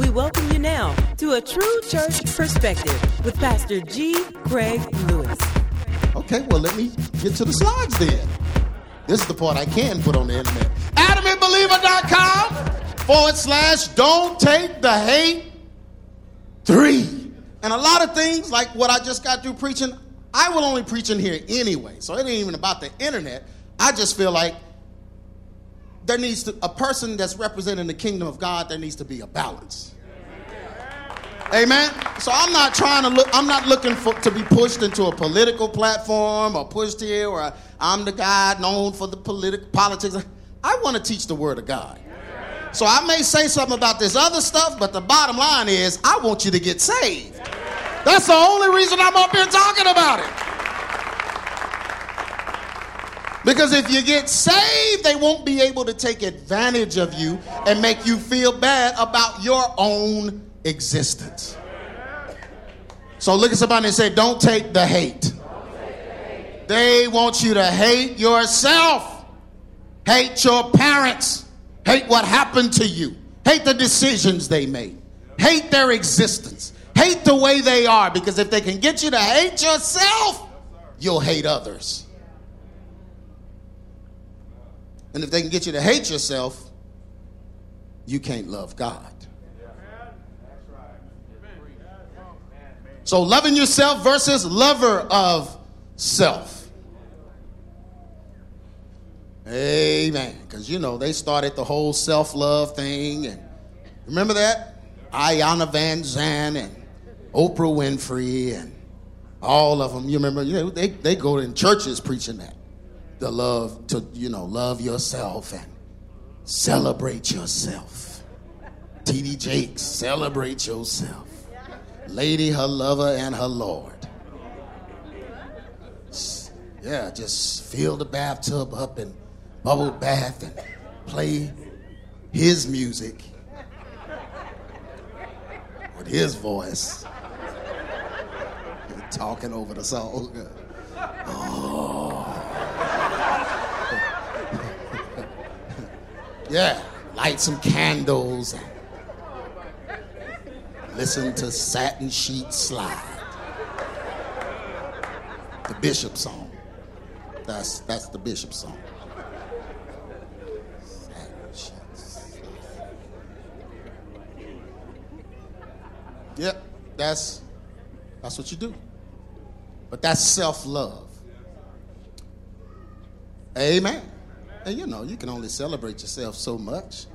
We welcome you now to a true church perspective with Pastor G. Craig Lewis. Okay, well, let me get to the slides then. This is the part I can put on the internet. AdamandBeliever.com forward slash don't take the hate three. And a lot of things, like what I just got through preaching, I will only preach in here anyway. So it ain't even about the internet. I just feel like there needs to, a person that's representing the kingdom of God, there needs to be a balance. Amen. So I'm not trying to look. I'm not looking for to be pushed into a political platform or pushed here, or I'm the guy known for the political politics. I want to teach the word of God. So I may say something about this other stuff, but the bottom line is I want you to get saved. That's the only reason I'm up here talking about it. Because if you get saved, they won't be able to take advantage of you and make you feel bad about your own existence. So look at somebody and say, Don't take the hate. They want you to hate yourself, hate your parents, hate what happened to you, hate the decisions they made, hate their existence, hate the way they are. Because if they can get you to hate yourself, you'll hate others. And if they can get you to hate yourself, you can't love God. So, loving yourself versus lover of self. Amen. Because, you know, they started the whole self love thing. And remember that? Iyanla Van Vanzant and Oprah Winfrey and all of them. You remember? You know, they, they go in churches preaching that. The love to, you know, love yourself and celebrate yourself. T.D. Jakes, celebrate yourself. Lady, her lover, and her Lord. Yeah, just fill the bathtub up and bubble bath and play his music with his voice. Talking over the song. Oh. Yeah, light some candles Listen to Satin Sheet Slide. The Bishop song. That's that's the Bishop song. Yep, that's that's what you do. But that's self-love. Amen. And you know, you can only celebrate yourself so much.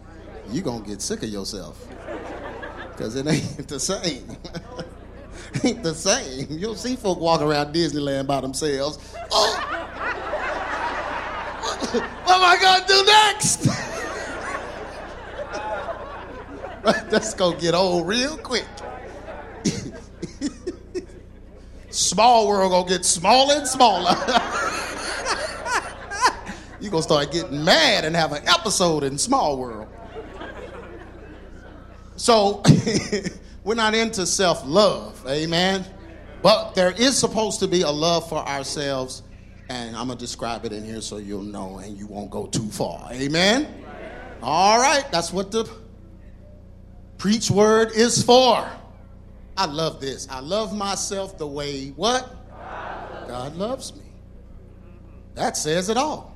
You're gonna get sick of yourself because it ain't the same. ain't the same. You'll see folk walk around Disneyland by themselves. Oh, what am I gonna do next? That's gonna get old real quick. Small world gonna get smaller and smaller. You're gonna start getting mad and have an episode in Small World. So we're not into self love, amen? But there is supposed to be a love for ourselves, and I'm going to describe it in here so you'll know and you won't go too far, amen? All right, that's what the preach word is for. I love this. I love myself the way what? God loves me. That says it all.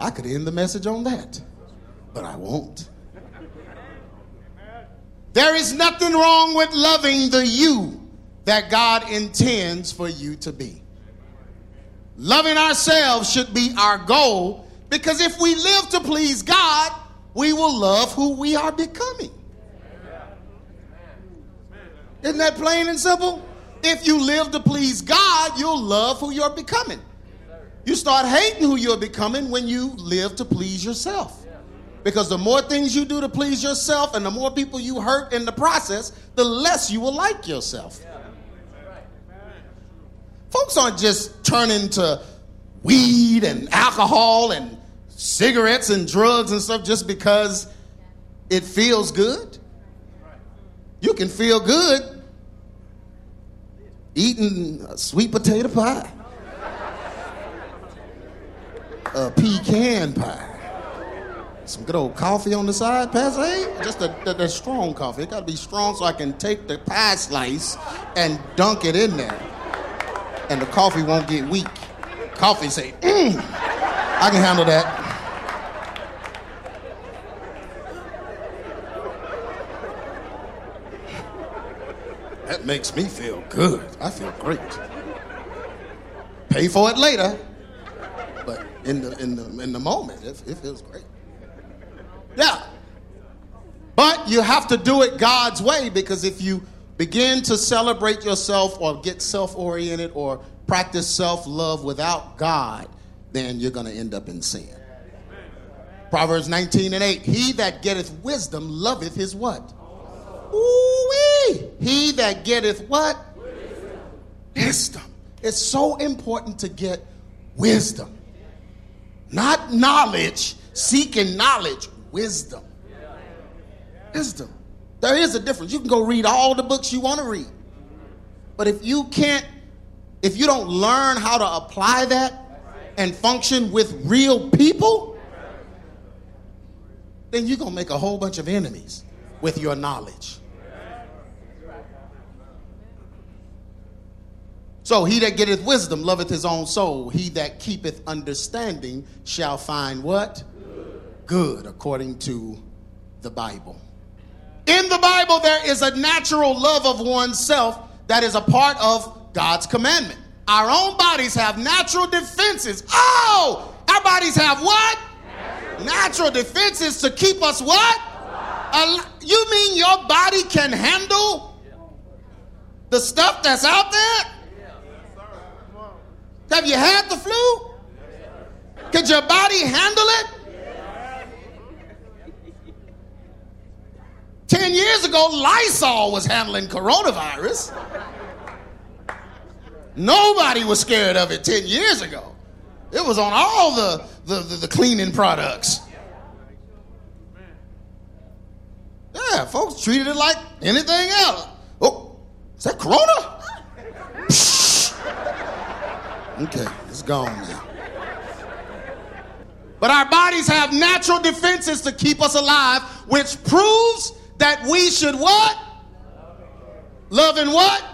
I could end the message on that, but I won't. There is nothing wrong with loving the you that God intends for you to be. Loving ourselves should be our goal because if we live to please God, we will love who we are becoming. Isn't that plain and simple? If you live to please God, you'll love who you're becoming. You start hating who you're becoming when you live to please yourself. Because the more things you do to please yourself and the more people you hurt in the process, the less you will like yourself. Folks aren't just turning to weed and alcohol and cigarettes and drugs and stuff just because it feels good. You can feel good eating a sweet potato pie, a pecan pie Some good old coffee on the side, Pastor. Hey, just the, the, the strong coffee. It got to be strong so I can take the pie slice and dunk it in there. And the coffee won't get weak. Coffee say, mm, I can handle that. That makes me feel good. I feel great. Pay for it later, but in the in the in the moment, it, it feels great. Yeah. But you have to do it God's way because if you begin to celebrate yourself or get self-oriented or practice self-love without God, then you're going to end up in sin. Proverbs 19 and 8. He that getteth wisdom loveth his what? Ooh-wee. He that getteth what? Wisdom. wisdom. It's so important to get wisdom. Not knowledge, seeking knowledge, wisdom. Wisdom. There is a difference. You can go read all the books you want to read. But if you can't, if you don't learn how to apply that and function with real people, then you're going to make a whole bunch of enemies with your knowledge. So he that getteth wisdom loveth his own soul. He that keepeth understanding shall find what? Good, according to the Bible. In the Bible, there is a natural love of oneself that is a part of God's commandment. Our own bodies have natural defenses. Oh, our bodies have what? Natural, natural defenses to keep us what? you mean your body can handle the stuff that's out there? Have you had the flu? Could your body handle it? Ten years ago, Lysol was handling coronavirus. Nobody was scared of it 10 years ago. It was on all the, the, the, the cleaning products. Yeah, folks treated it like anything else. Oh, is that Corona? Okay, it's gone now. But our bodies have natural defenses to keep us alive, which proves that we should what? Love and what?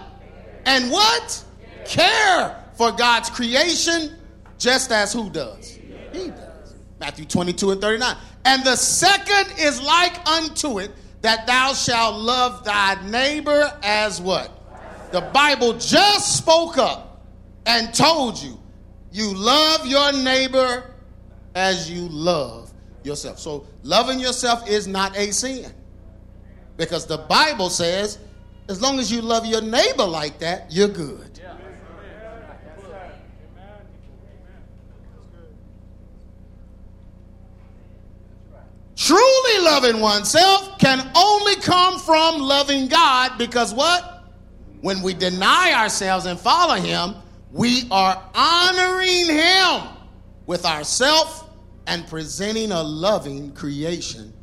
And what? Care for God's creation, just as who does? He does. Matthew 22 and 39. And the second is like unto it that thou shalt love thy neighbor as what? The Bible just spoke up and told you, you love your neighbor as you love yourself. So loving yourself is not a sin. Because the Bible says, as long as you love your neighbor like that, you're good. Truly loving oneself can only come from loving God because what? When we deny ourselves and follow Him, we are honoring Him with ourself and presenting a loving creation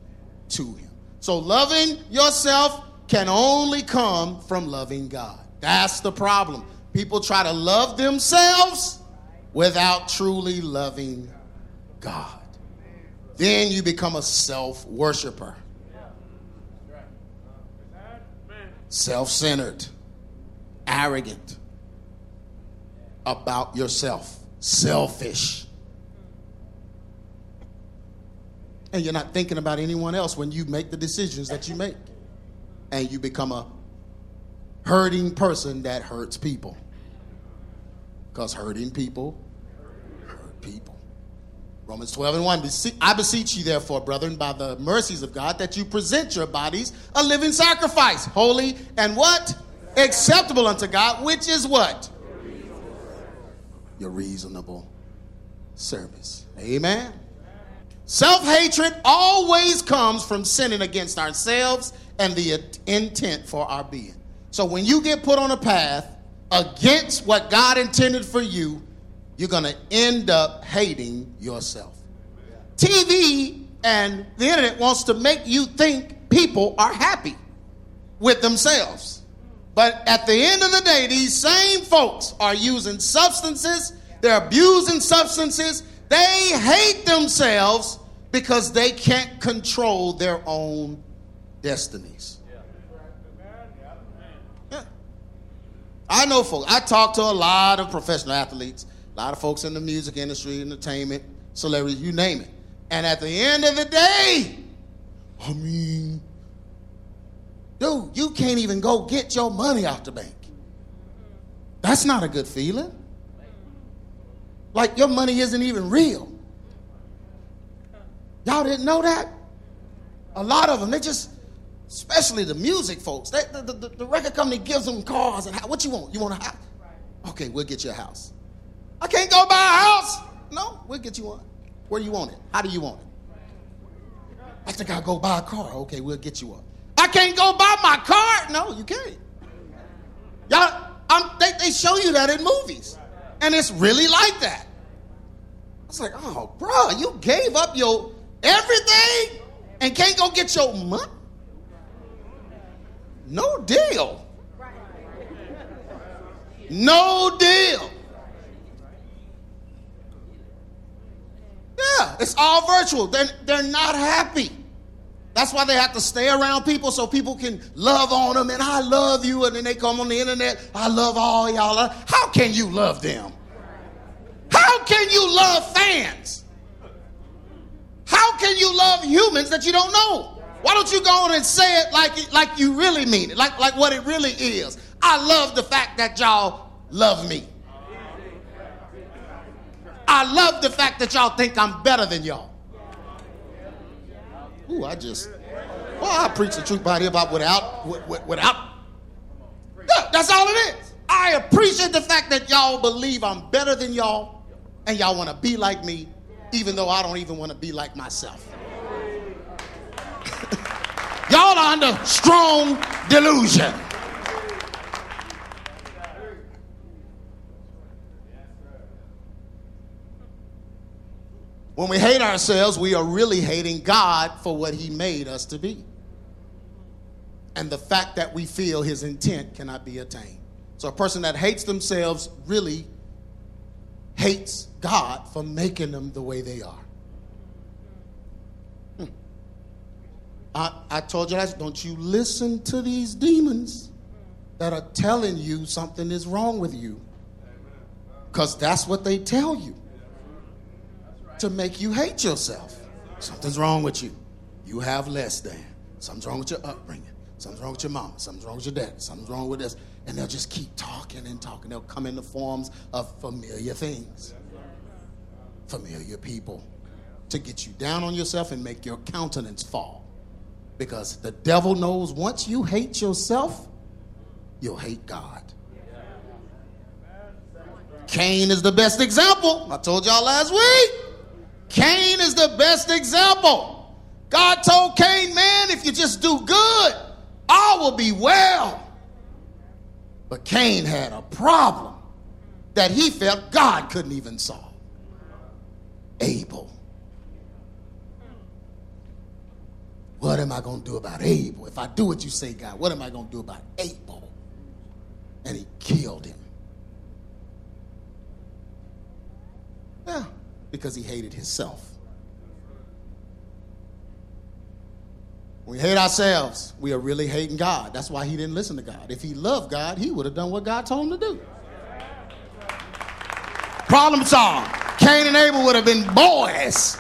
to Him. So, loving yourself can only come from loving God. That's the problem. People try to love themselves without truly loving God. Then you become a self worshiper, self centered, arrogant about yourself, selfish. And you're not thinking about anyone else when you make the decisions that you make. And you become a hurting person that hurts people. Because hurting people hurt people. Romans 12 and 1. I beseech you, therefore, brethren, by the mercies of God, that you present your bodies a living sacrifice, holy and what? Acceptable unto God, which is what? Your reasonable service. Amen. Self hatred always comes from sinning against ourselves and the intent for our being. So when you get put on a path against what God intended for you, you're going to end up hating yourself. TV and the internet wants to make you think people are happy with themselves. But at the end of the day, these same folks are using substances, they're abusing substances, they hate themselves because they can't control their own destinies. I know folks, I talk to a lot of professional athletes, a lot of folks in the music industry, entertainment, celebrities, you name it. And at the end of the day, I mean, dude, you can't even go get your money out the bank. That's not a good feeling. Like your money isn't even real. Y'all didn't know that? A lot of them, they just, especially the music folks, they, the, the, the, record company gives them cars and what you want? You want a house? Okay, we'll get you a house. I can't go buy a house. No, we'll get you one. Where do you want it? How do you want it? I think I'll go buy a car. Okay, we'll get you one. I can't go buy my car. No, you can't. Y'all, I'm, they, they show you that in movies. And it's really like that. I was like, oh, bro, you gave up your everything and can't go get your money? No deal. No deal. Yeah, it's all virtual. They're, they're not happy. That's why they have to stay around people so people can love on them and I love you. And then they come on the internet, I love all y'all. How can you love them? How can you love fans? How can you love humans that you don't know? Why don't you go on and say it like, like you really mean it, like, like what it really is? I love the fact that y'all love me. I love the fact that y'all think I'm better than y'all. Ooh, I just, well, I preach the truth here about without, without. Yeah, that's all it is. I appreciate the fact that y'all believe I'm better than y'all and y'all want to be like me, even though I don't even want to be like myself. y'all are under strong delusion. When we hate ourselves, we are really hating God for what He made us to be. And the fact that we feel His intent cannot be attained. So a person that hates themselves really hates God for making them the way they are. Hmm. I, I told you that. Don't you listen to these demons that are telling you something is wrong with you. Because that's what they tell you to make you hate yourself. Something's wrong with you. You have less than. Something's wrong with your upbringing. Something's wrong with your mama. Something's wrong with your dad. Something's wrong with this. And they'll just keep talking and talking. They'll come in the forms of familiar things, familiar people to get you down on yourself and make your countenance fall. Because the devil knows once you hate yourself, you'll hate God. Cain is the best example. I told y'all last week. Cain is the best example. God told Cain, man, if you just do good, all will be well. But Cain had a problem that he felt God couldn't even solve. Abel. What am I going to do about Abel? If I do what you say, God, what am I going to do about Abel? And he killed him. Yeah because he hated himself. When we hate ourselves, we are really hating God. That's why he didn't listen to God. If he loved God, he would have done what God told him to do. Problem solved. Cain and Abel would have been boys.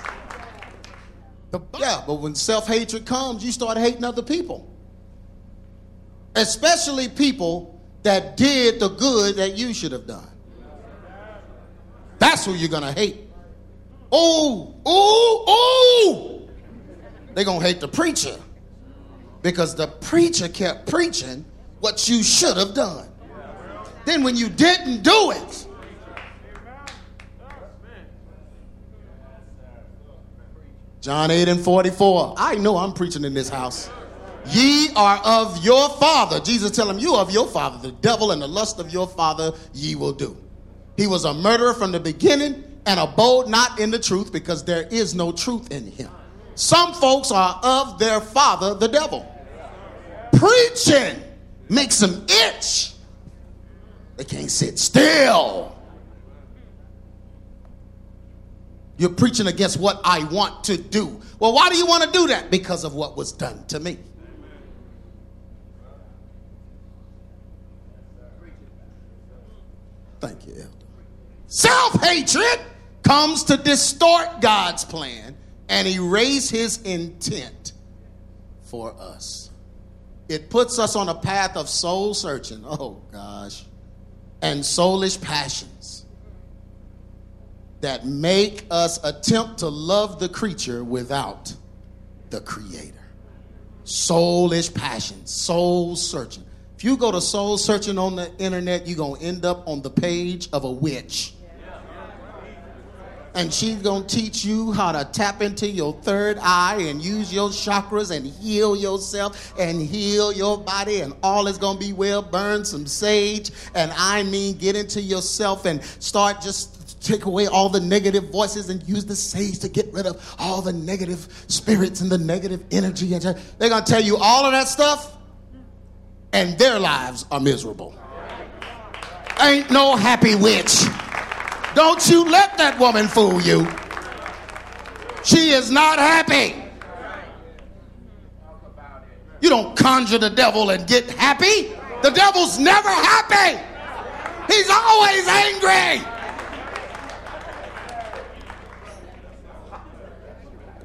yeah, but when self hatred comes, you start hating other people. Especially people that did the good that you should have done. That's who you're going to hate. Oh, oh, oh. They're going to hate the preacher because the preacher kept preaching what you should have done. Then when you didn't do it, John 8 and 44. I know I'm preaching in this house. Ye are of your father. Jesus tell him, You of your father. The devil and the lust of your father ye will do. He was a murderer from the beginning and abode not in the truth because there is no truth in him. Some folks are of their father, the devil. Preaching makes them itch. They can't sit still. You're preaching against what I want to do. Well, why do you want to do that? Because of what was done to me. Thank you, Elder. Self hatred comes to distort God's plan and erase his intent for us. It puts us on a path of soul searching. Oh, gosh. And soulish passions that make us attempt to love the creature without the creator. Soulish passions, soul searching. If you go to soul searching on the internet, you're going to end up on the page of a witch. And she's going to teach you how to tap into your third eye and use your chakras and heal yourself and heal your body, and all is going to be well. Burn some sage, and I mean, get into yourself and start just take away all the negative voices and use the sage to get rid of all the negative spirits and the negative energy. And they're going to tell you all of that stuff and their lives are miserable. Ain't no happy witch. Don't you let that woman fool you. She is not happy. You don't conjure the devil and get happy. The devil's never happy. He's always angry.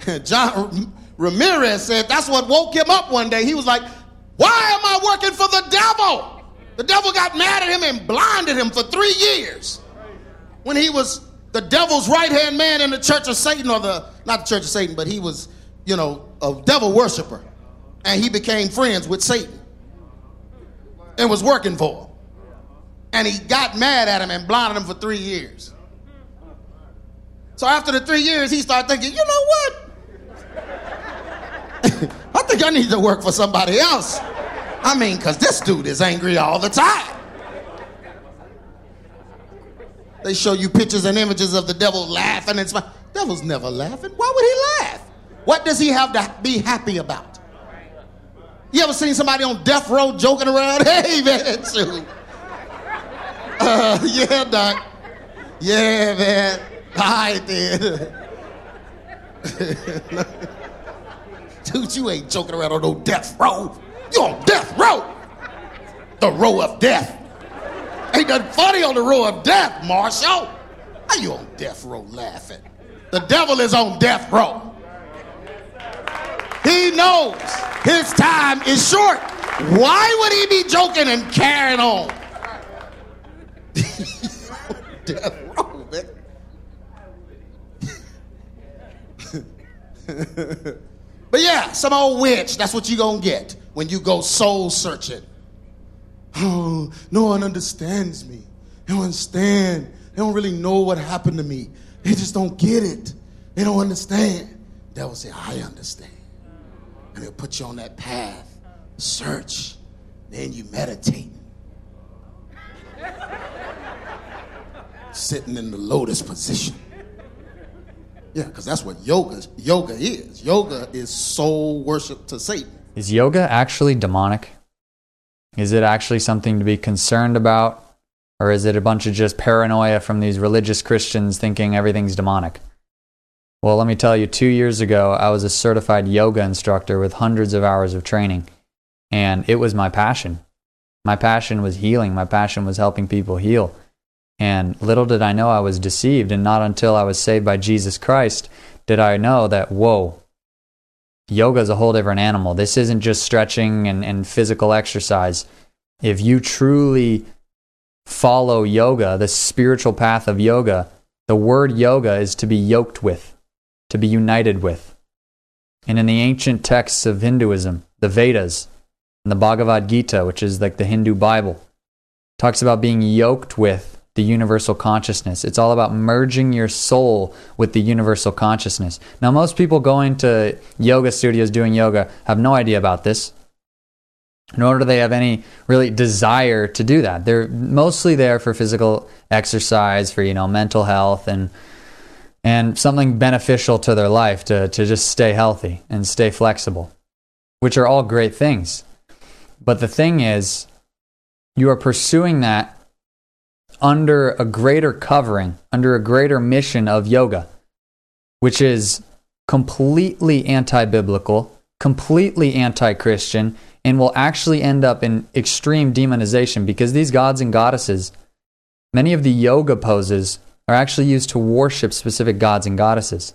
John Ramirez said that's what woke him up one day. He was like, why am I working for the devil? The devil got mad at him and blinded him for three years when he was the devil's right hand man in the church of Satan, or the, not the church of Satan, but he was, you know, a devil worshiper. And he became friends with Satan and was working for him. And he got mad at him and blinded him for three years. So after the three years, he started thinking, you know what? I think I need to work for somebody else. I mean, because this dude is angry all the time. They show you pictures and images of the devil laughing and smiling. Devil's never laughing. Why would he laugh? What does he have to be happy about? You ever seen somebody on death row joking around? Hey, man. Uh, yeah, Doc. Yeah, man. I did. Dude, you ain't joking around on no death row. You on death row. The row of death. Ain't nothing funny on the row of death, Marshall. Are you on death row laughing? The devil is on death row. He knows his time is short. Why would he be joking and carrying on? death row, man. But yeah, some old witch, that's what you're going to get when you go soul searching. Oh, no one understands me. They don't understand. They don't really know what happened to me. They just don't get it. They don't understand. Devil say, I understand. And he'll put you on that path. Search. Then you meditate. Sitting in the lotus position. Yeah, because that's what yoga yoga is. Yoga is soul worship to Satan. Is yoga actually demonic? Is it actually something to be concerned about? Or is it a bunch of just paranoia from these religious Christians thinking everything's demonic? Well, let me tell you, two years ago, I was a certified yoga instructor with hundreds of hours of training, and it was my passion. My passion was healing, my passion was helping people heal. And little did I know I was deceived, and not until I was saved by Jesus Christ did I know that, whoa, yoga is a whole different animal. This isn't just stretching and, and physical exercise. If you truly follow yoga, the spiritual path of yoga, the word yoga is to be yoked with, to be united with. And in the ancient texts of Hinduism, the Vedas, and the Bhagavad Gita, which is like the Hindu Bible, talks about being yoked with the universal consciousness. It's all about merging your soul with the universal consciousness. Now, most people going to yoga studios doing yoga have no idea about this, nor do they have any really desire to do that. They're mostly there for physical exercise, for you know mental health, and and something beneficial to their life to to just stay healthy and stay flexible, which are all great things. But the thing is, you are pursuing that under a greater covering, under a greater mission of yoga. which is completely anti biblical, completely anti Christian, and will actually end up in extreme demonization because these gods and goddesses, many of the yoga poses, are actually used to worship specific gods and goddesses.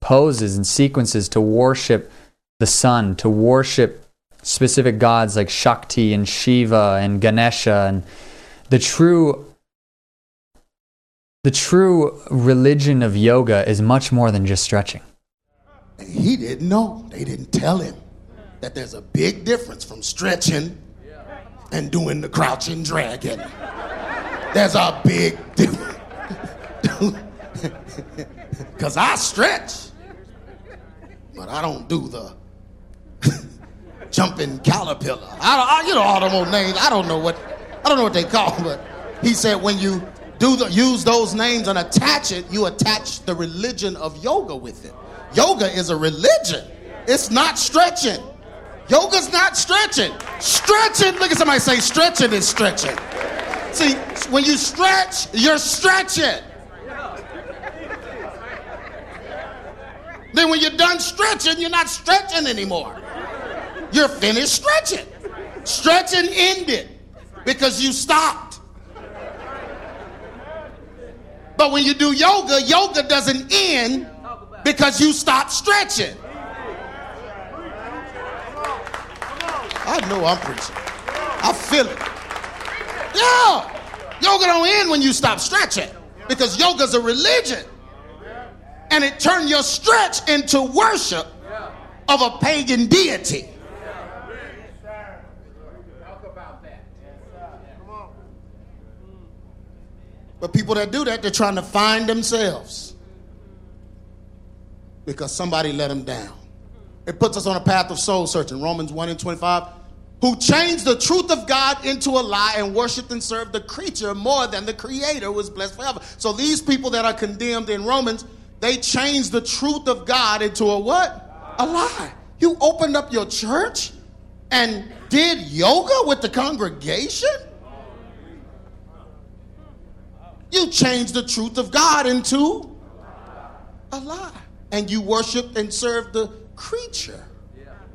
Poses and sequences to worship the sun, to worship specific gods like Shakti and Shiva and Ganesha and the true the true religion of yoga is much more than just stretching. He didn't know. They didn't tell him that there's a big difference from stretching and doing the crouching dragon. There's a big difference. Because I stretch, but I don't do the jumping caterpillar. I, don't, I, you know all them old names. I don't know what I don't know what they call, but he said when you do the, use those names and attach it, you attach the religion of yoga with it. Yoga is a religion. It's not stretching. Yoga's not stretching. Stretching, look at somebody say stretching is stretching. See, when you stretch, you're stretching. Then when you're done stretching, you're not stretching anymore. You're finished stretching. Stretching ended because you stopped. But when you do yoga, yoga doesn't end because you stop stretching. I know I'm preaching. I feel it. Yeah. Yoga don't end when you stop stretching because yoga's a religion. And it turned your stretch into worship of a pagan deity. But people that do that, they're trying to find themselves because somebody let them down. It puts us on a path of soul searching. Romans 1 and 25. Who changed the truth of God into a lie and worshiped and served the creature more than the creator was blessed forever. So these people that are condemned in Romans, they changed the truth of God into a what? A lie. You opened up your church and did yoga with the congregation? You changed the truth of God into a lie. And you worshiped and served the creature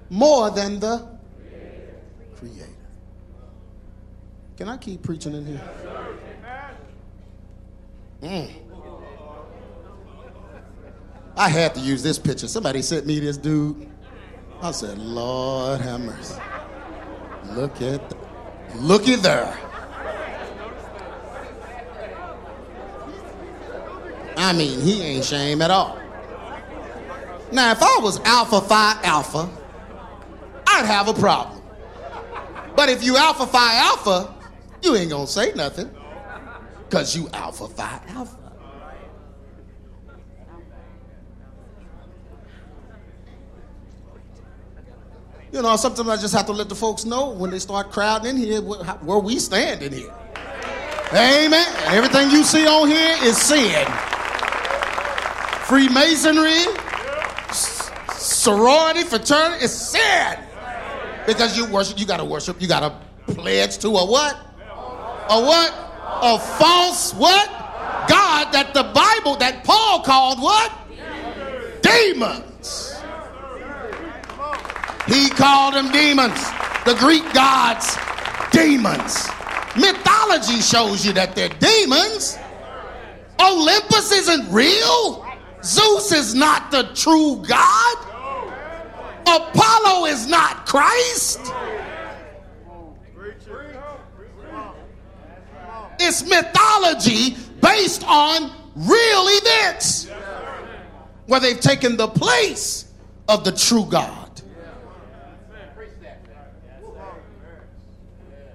more than the creator. Can I keep preaching in here? Mm. I had to use this picture. Somebody sent me this dude. I said, Lord have mercy. Look at, the, look at there. I mean, he ain't shame at all. Now, if I was Alpha Phi Alpha, I'd have a problem. But if you Alpha Phi Alpha, you ain't gonna say nothing. Because you Alpha Phi Alpha. You know, sometimes I just have to let the folks know when they start crowding in here where we stand in here. Amen. Everything you see on here is sin. Freemasonry, sorority, fraternity is sin. Because you worship, you gotta worship, you gotta pledge to a what? A what? A false what? God that the Bible, that Paul called what? Demons. He called them demons. The Greek gods, demons. Mythology shows you that they're demons. Olympus isn't real. Zeus is not the true God. Apollo is not Christ. It's mythology based on real events where they've taken the place of the true God.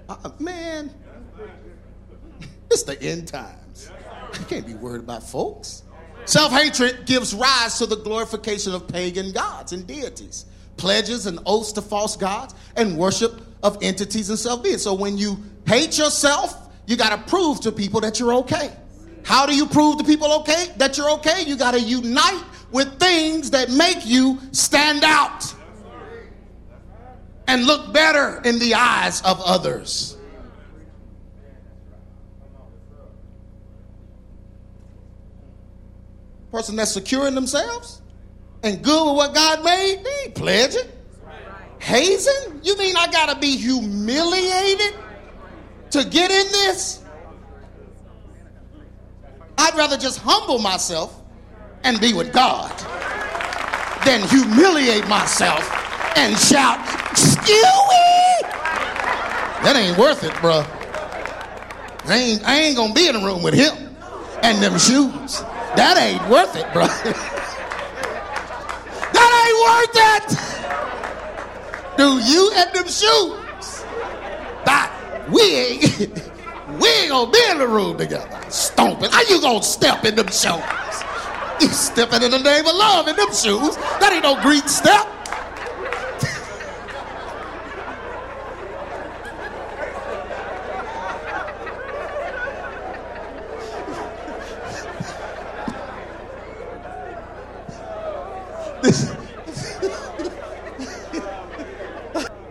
Uh, man, it's the end times. You can't be worried about folks. Self hatred gives rise to the glorification of pagan gods and deities, pledges and oaths to false gods, and worship of entities and self being. So when you hate yourself, you got to prove to people that you're okay. How do you prove to people okay that you're okay? You got to unite with things that make you stand out and look better in the eyes of others. Person that's secure in themselves and good with what God made, they ain't pledging. Hazing? You mean I gotta be humiliated to get in this? I'd rather just humble myself and be with God than humiliate myself and shout, Stewie! That ain't worth it, bruh. I ain't, I ain't gonna be in a room with him and them shoes. That ain't worth it, bruh. that ain't worth it. Do you and them shoes? That we ain't, we ain't gonna be in the room together. Stomping. How you gonna step in them shoes? You stepping in the name of love in them shoes. That ain't no Greek step.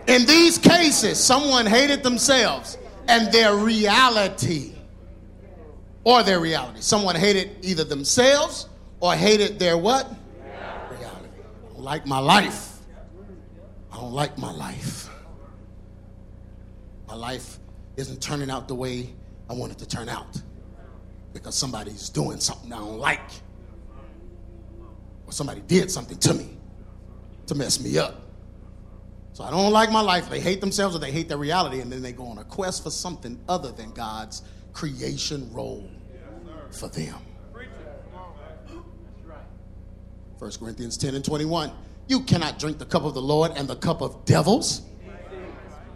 In these cases, someone hated themselves and their reality. Or their reality. Someone hated either themselves or hated their what? Reality. I don't like my life. I don't like my life. My life isn't turning out the way I want it to turn out because somebody's doing something I don't like. Or somebody did something to me to mess me up. So I don't like my life. They hate themselves or they hate their reality, and then they go on a quest for something other than God's creation role for them. 1 Corinthians 10 and 21. You cannot drink the cup of the Lord and the cup of devils.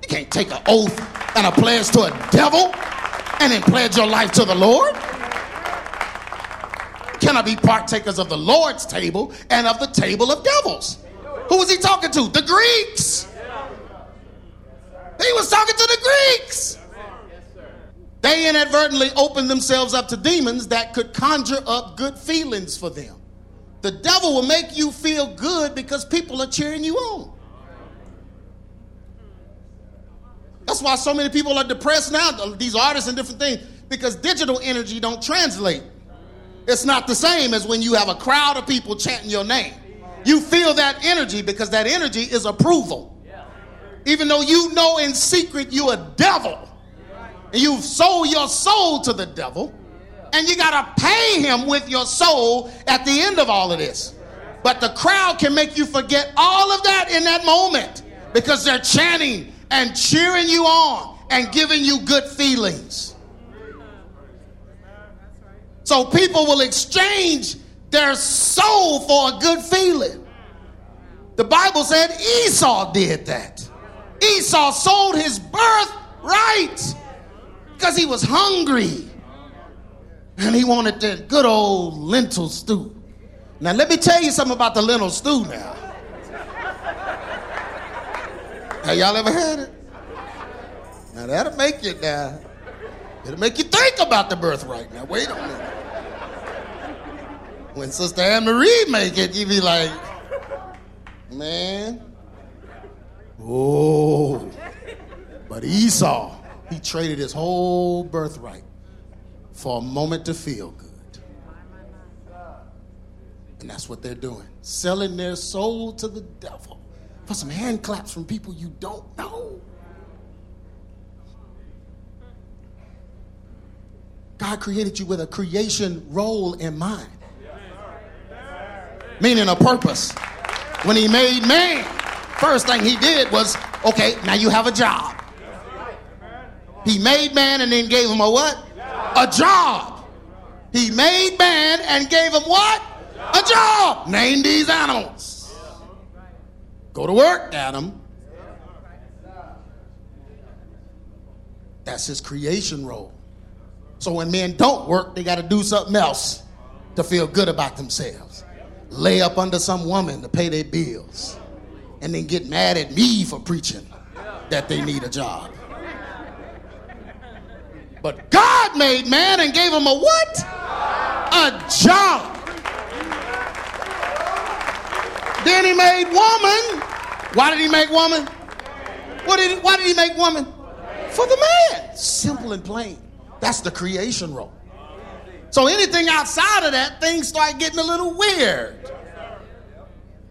You can't take an oath and a pledge to a devil and then pledge your life to the Lord. You cannot be partakers of the Lord's table and of the table of devils. Who was he talking to? The Greeks. He was talking to the Greeks. They inadvertently opened themselves up to demons that could conjure up good feelings for them. The devil will make you feel good because people are cheering you on. That's why so many people are depressed now, um, these artists and different things, because digital energy don't translate. It's not the same as when you have a crowd of people chanting your name. You feel that energy because that energy is approval. Even though you know in secret you're a devil and you've sold your soul to the devil and you got to pay him with your soul at the end of all of this. But the crowd can make you forget all of that in that moment because they're chanting and cheering you on and giving you good feelings. So people will exchange their soul for a good feeling. The Bible said Esau did that. Esau sold his birthright because he was hungry and he wanted that good old lentil stew. Now, let me tell you something about the lentil stew now. Have y'all ever had it? Now, that'll make you now. It'll make you think about the birthright. Now, wait a minute. When Sister Anne Marie make it, you be like, man, oh. But Esau, he traded his whole birthright for a moment to feel good. And that's what they're doing selling their soul to the devil for some hand claps from people you don't know. God created you with a creation role in mind, meaning a purpose. When He made man, first thing He did was okay, now you have a job. He made man and then gave him a what? A job. He made man and gave him what? A job. Name these animals. Go to work, Adam. That's his creation role. So when men don't work, they got to do something else to feel good about themselves. Lay up under some woman to pay their bills. And then get mad at me for preaching that they need a job. But God made man and gave him a what? A job. Then he made woman. Why did he make woman? What did he, why did he make woman? For the man. Simple and plain. That's the creation role. So anything outside of that, things start getting a little weird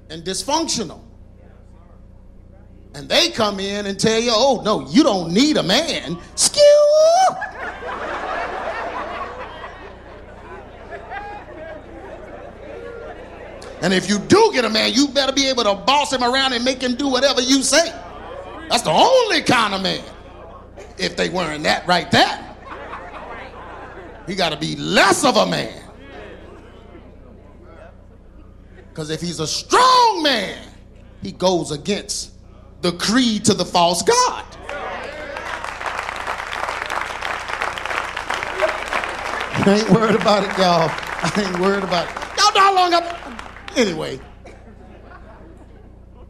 and dysfunctional. And they come in and tell you, oh, no, you don't need a man. Skew! And if you do get a man, you better be able to boss him around and make him do whatever you say. That's the only kind of man. If they weren't that right there, he got to be less of a man. Because if he's a strong man, he goes against the creed to the false God. I ain't worried about it, y'all. I ain't worried about it. Y'all know how long I've. Anyway,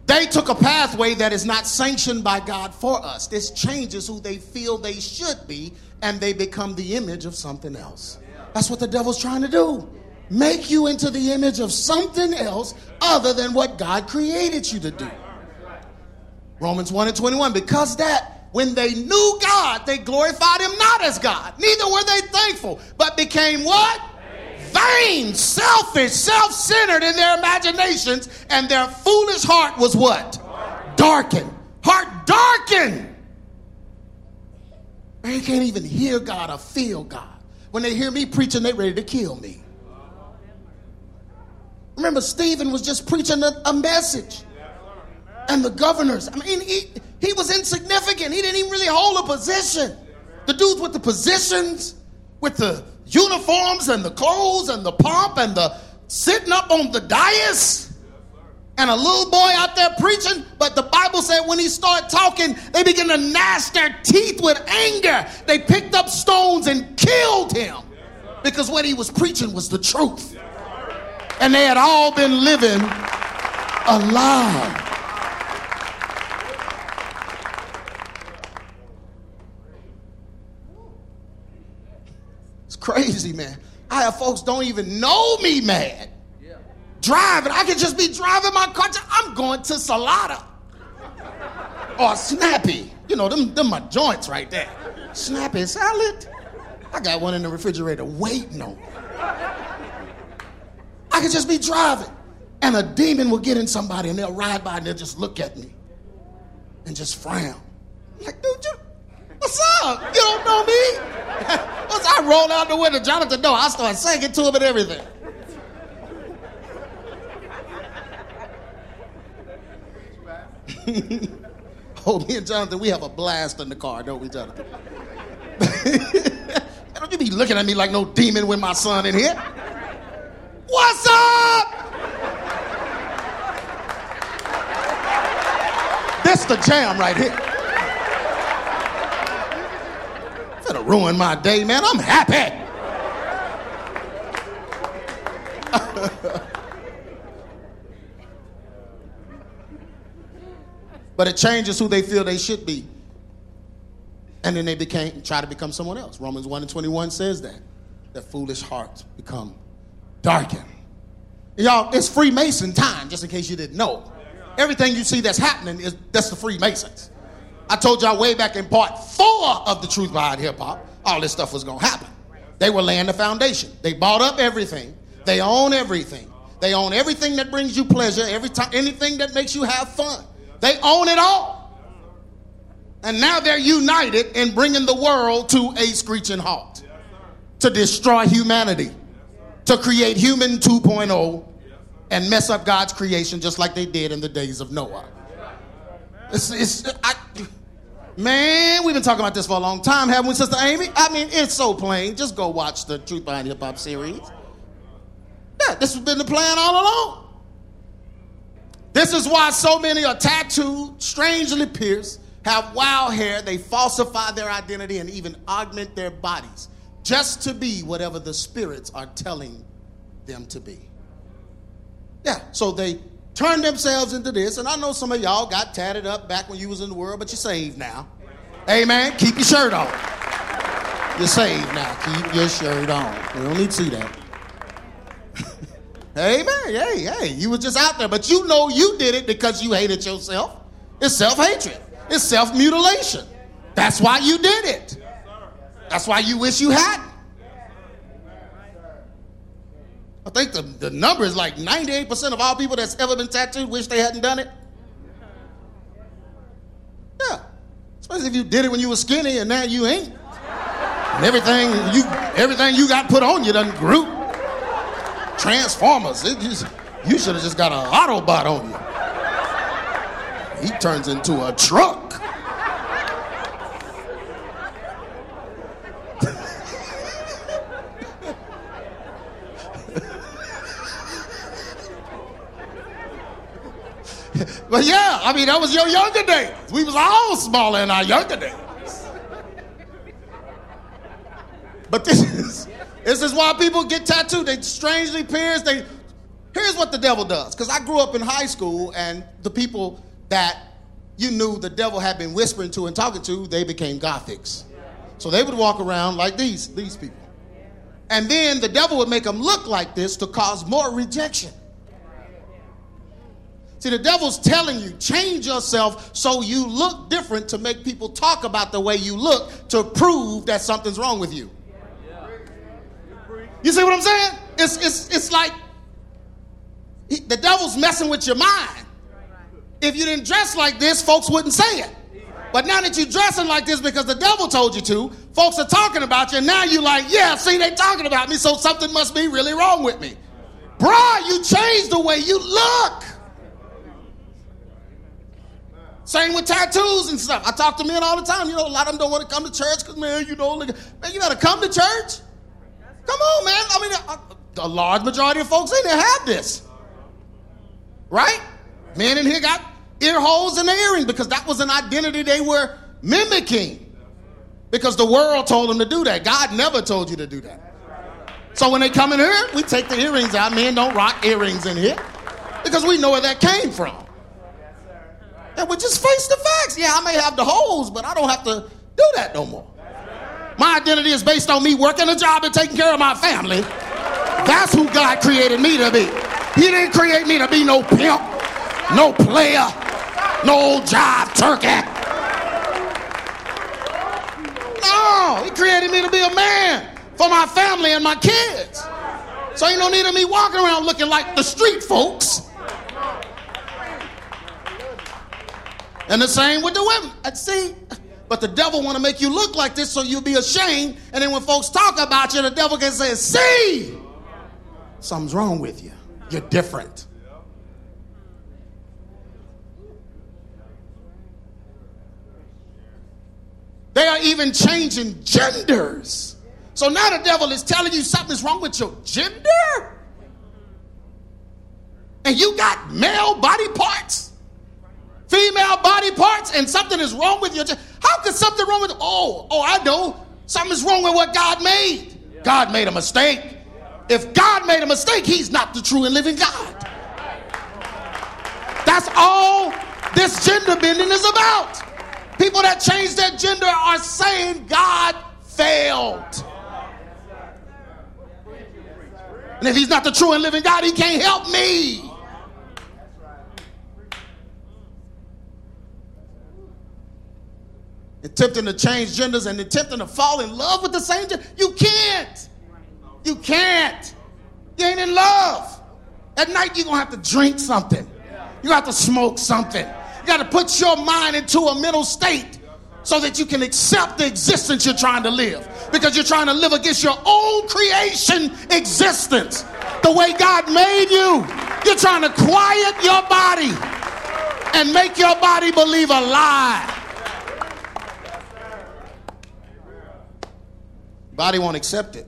they took a pathway that is not sanctioned by God for us. This changes who they feel they should be, and they become the image of something else. That's what the devil's trying to do. Make you into the image of something else other than what God created you to do. Romans 1 and 21. Because that when they knew God, they glorified him not as God. Neither were they thankful, but became what? Vain, selfish, self centered in their imaginations, and their foolish heart was what? Darkened. Heart darkened. They can't even hear God or feel God. When they hear me preaching, they're ready to kill me. Remember, Stephen was just preaching a, a message and the governors. I mean, he, he was insignificant. He didn't even really hold a position. The dudes with the positions, with the uniforms and the clothes and the pomp and the sitting up on the dais. And a little boy out there preaching, but the Bible said when he started talking, they began to gnash their teeth with anger. They picked up stones and killed him because what he was preaching was the truth. And they had all been living a lie. Crazy, man. I have folks don't even know me mad. Yeah. Driving, I could just be driving my car. I'm going to Salata or Snappy. You know, them, them my joints right there. Snappy salad. I got one in the refrigerator waiting on me. I could just be driving, and a demon will get in somebody, and they'll ride by and they'll just look at me and just frown. Like, dude, you, what's up? You don't know me? Once I rolled out the window, Jonathan, no, I started singing to him and everything. oh, me and Jonathan, we have a blast in the car, don't we, Jonathan? don't you be looking at me like no demon with my son in here. What's up? This the jam right here. Gonna ruin my day, man. I'm happy. but it changes who they feel they should be. And then they became try to become someone else. Romans 1 and 21 says that. That foolish hearts become darkened. Y'all, it's Freemason time, just in case you didn't know. Everything you see that's happening is that's the Freemasons. I told y'all way back in part four of the truth behind hip hop, all this stuff was gonna happen. They were laying the foundation. They bought up everything. They own everything. They own everything that brings you pleasure, every time anything that makes you have fun. They own it all. And now they're united in bringing the world to a screeching halt to destroy humanity, to create human 2.0 and mess up God's creation just like they did in the days of Noah. It's, it's, I, man, we've been talking about this for a long time, haven't we, Sister Amy? I mean, it's so plain. Just go watch the Truth Behind Hip Hop series. Yeah, this has been the plan all along. This is why so many are tattooed, strangely pierced, have wild hair, they falsify their identity and even augment their bodies just to be whatever the spirits are telling them to be. Yeah, so they turn themselves into this. And I know some of y'all got tatted up back when you was in the world, but you're saved now. Amen. Keep your shirt on. You're saved now. Keep your shirt on. We don't need to see that. Amen. Hey, hey, you were just out there, but you know you did it because you hated yourself. It's self-hatred. It's self-mutilation. That's why you did it. That's why you wish you hadn't. I think the, the number is like 98% of all people that's ever been tattooed wish they hadn't done it. Yeah. Especially if you did it when you were skinny and now you ain't. And everything you everything you got put on you done grew. Transformers. Just, you should have just got an Autobot on you. He turns into a truck. But yeah, I mean, that was your younger days. We was all smaller in our younger days. But this is this is why people get tattooed. They strangely pierced. They here's what the devil does. Because I grew up in high school, and the people that you knew the devil had been whispering to and talking to, they became gothics. So they would walk around like these these people, and then the devil would make them look like this to cause more rejection. See, the devil's telling you, change yourself so you look different to make people talk about the way you look to prove that something's wrong with you. You see what I'm saying? It's, it's, it's like he, the devil's messing with your mind. If you didn't dress like this, folks wouldn't say it. But now that you're dressing like this because the devil told you to, folks are talking about you, and now you're like, yeah, see, they talking about me, so something must be really wrong with me. Bruh, you changed the way you look. Same with tattoos and stuff. I talk to men all the time. You know, a lot of them don't want to come to church because, man, you know, man, you got to come to church. Come on, man. I mean, a, a large majority of folks in there have this. Right? Men in here got ear holes in their earring because that was an identity they were mimicking. Because the world told them to do that. God never told you to do that. So when they come in here, we take the earrings out. Men don't rock earrings in here because we know where that came from. And we just face the facts. Yeah, I may have the holes, but I don't have to do that no more. My identity is based on me working a job and taking care of my family. That's who God created me to be. He didn't create me to be no pimp, no player, no old jive turkey. No, he created me to be a man for my family and my kids. So ain't no need of me walking around looking like the street folks. And the same with the women. Uh, see, but the devil want to make you look like this so you'll be ashamed. And then when folks talk about you, the devil can say, see, something's wrong with you. You're different. They are even changing genders. So now the devil is telling you something's wrong with your gender? And you got male body parts? Female body parts and something is wrong with your how could something wrong with oh oh i know. Something's wrong with what god made. God made a mistake. If god made a mistake he's not the true and living god. That's all this gender bending is about. People that change their gender are saying god failed. And if he's not the true and living god he can't help me attempting to change genders and attempting to fall in love with the same gender. You can't. You can't. You ain't in love. At night, you're going to have to drink something. You have to smoke something. You got to put your mind into a mental state so that you can accept the existence you're trying to live. Because you're trying to live against your own creation existence. The way God made you. You're trying to quiet your body and make your body believe a lie. Body won't accept it.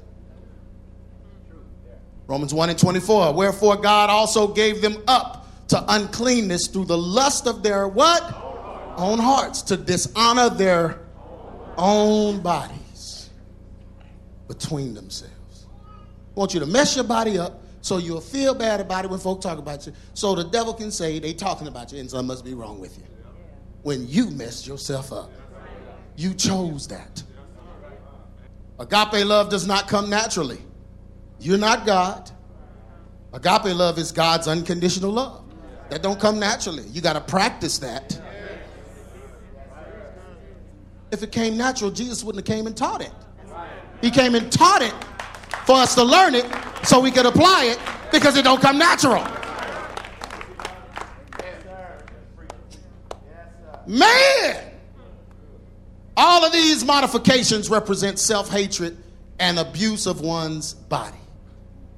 Romans 1 and 24. Wherefore God also gave them up to uncleanness through the lust of their what? Own hearts to dishonor their own bodies between themselves. I want you to mess your body up so you'll feel bad about it when folk talk about you. So the devil can say they talking about you and something must be wrong with you. When you messed yourself up. You chose that. Agape love does not come naturally. You're not God. Agape love is God's unconditional love. That don't come naturally. You got to practice that. If it came natural, Jesus wouldn't have came and taught it. He came and taught it for us to learn it so we could apply it because it don't come natural. Man! All of these modifications represent self hatred and abuse of one's body.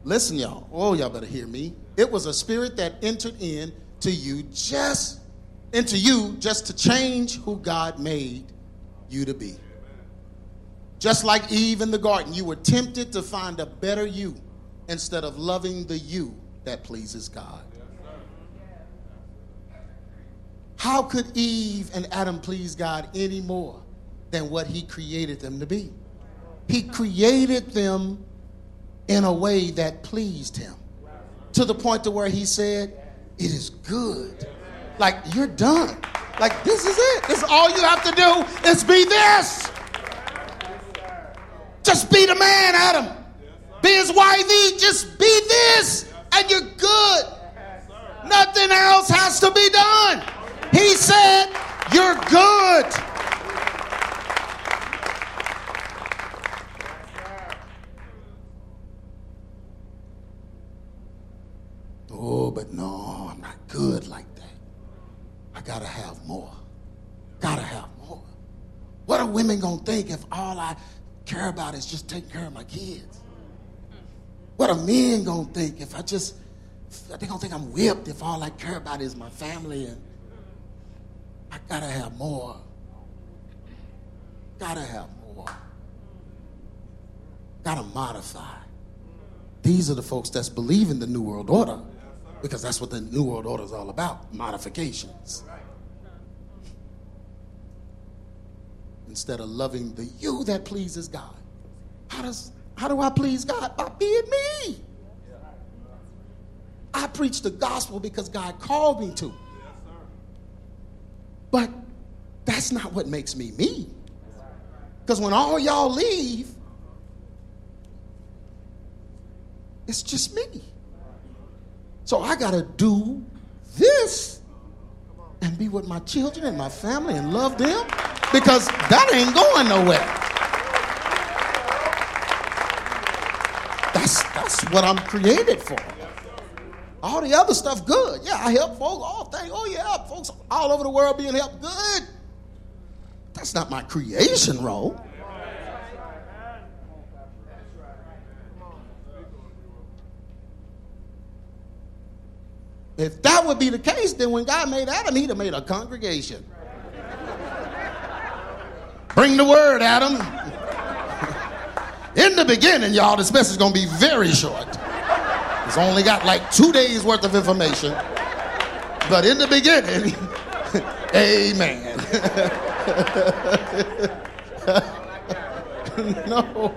Listen, y'all. Oh, y'all better hear me. It was a spirit that entered in to you just into you just to change who God made you to be. Just like Eve in the garden, you were tempted to find a better you instead of loving the you that pleases God. How could Eve and Adam please God any more than what he created them to be? He created them in a way that pleased him to the point to where he said, It is good. Like, you're done. Like, this is it. This is all you have to do is be this. Just be the man, Adam. Be his wifey. Just be this, and you're good. Nothing else has to be done. He said, You're good. Oh, but no, I'm not good like that. I gotta have more. Gotta have more. What are women gonna think if all I care about is just taking care of my kids? What are men gonna think if I just they gonna think I'm whipped if all I care about is my family and I gotta have more. Gotta have more. Gotta modify. These are the folks that's believing the New World Order because that's what the New World Order is all about modifications. Instead of loving the you that pleases God. How, does, how do I please God? By being me. I preach the gospel because God called me to. But that's not what makes me me. Because when all y'all leave, it's just me. So I got to do this and be with my children and my family and love them because that ain't going nowhere. That's, that's what I'm created for. All the other stuff, good. Yeah, I help folks. Oh, all things. Oh, yeah, folks all over the world being helped. Good. That's not my creation role. If that would be the case, then when God made Adam, he'd have made a congregation. Bring the word, Adam. In the beginning, y'all, this message is going to be very short. It's only got like two days worth of information. But in the beginning, amen. no,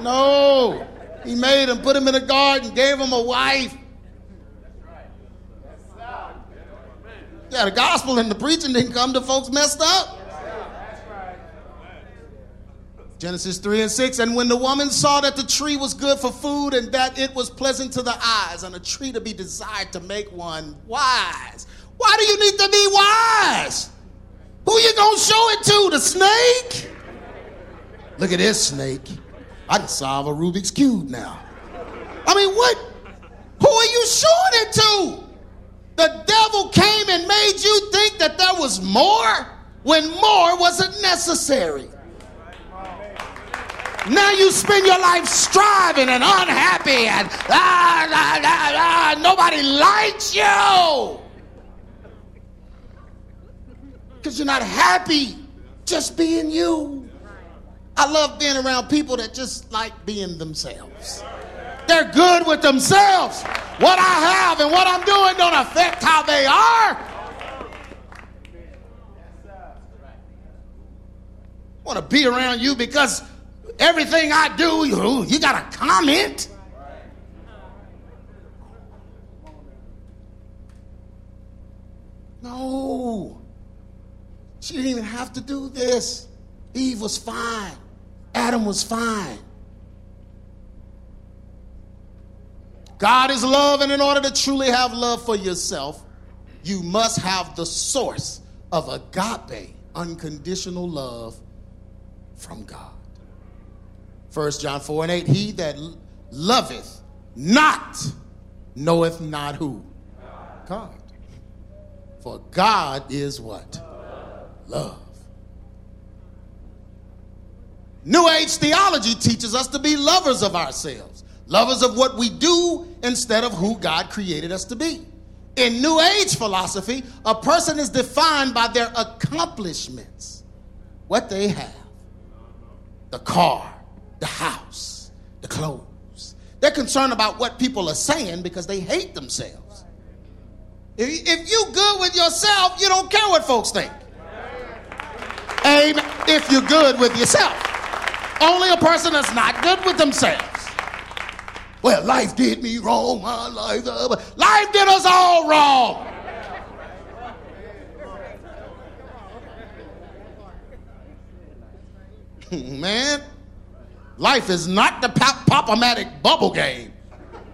no. He made him, put him in a garden, gave him a wife. Yeah, the gospel and the preaching didn't come to folks messed up. Genesis 3 and 6. And when the woman saw that the tree was good for food and that it was pleasant to the eyes and a tree to be desired to make one wise. Why do you need to be wise? Who you gonna show it to? The snake? Look at this snake. I can solve a Rubik's Cube now. I mean, what? Who are you showing it to? The devil came and made you think that there was more when more wasn't necessary. Now you spend your life striving and unhappy and ah, ah, ah, ah, nobody likes you. Because you're not happy just being you. I love being around people that just like being themselves. They're good with themselves. What I have and what I'm doing don't affect how they are. I want to be around you because everything I do, you, you got to comment. No. She didn't even have to do this. Eve was fine. Adam was fine. God is love, and in order to truly have love for yourself, you must have the source of agape, unconditional love from God. 1 John 4 and 8 He that loveth not knoweth not who? God. For God is what? Love. New Age theology teaches us to be lovers of ourselves, lovers of what we do instead of who God created us to be. In New Age philosophy, a person is defined by their accomplishments, what they have the car, the house, the clothes. They're concerned about what people are saying because they hate themselves. If you good with yourself, you don't care what folks think. Amen. If you're good with yourself. Only a person that's not good with themselves. Well, life did me wrong. My life, uh, life did us all wrong. Man, life is not the pop- pop-o-matic bubble game.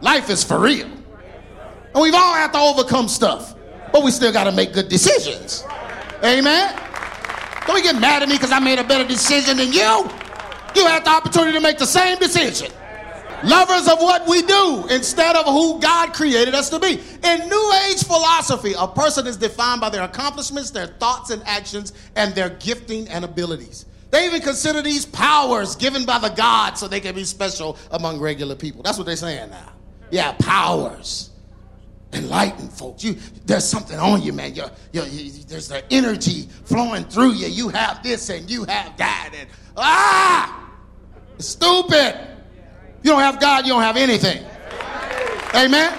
Life is for real. And we've all had to overcome stuff, but we still got to make good decisions. Amen. Don't get mad at me because I made a better decision than you. You had the opportunity to make the same decision. Lovers of what we do instead of who God created us to be. In New Age philosophy, a person is defined by their accomplishments, their thoughts and actions, and their gifting and abilities. They even consider these powers given by the God so they can be special among regular people. That's what they're saying now. Yeah, powers. Enlightened folks. You, there's something on you, man. You're, you're, you, there's the energy flowing through you. You have this and you have that. And ah, stupid. You don't have God, you don't have anything. Amen.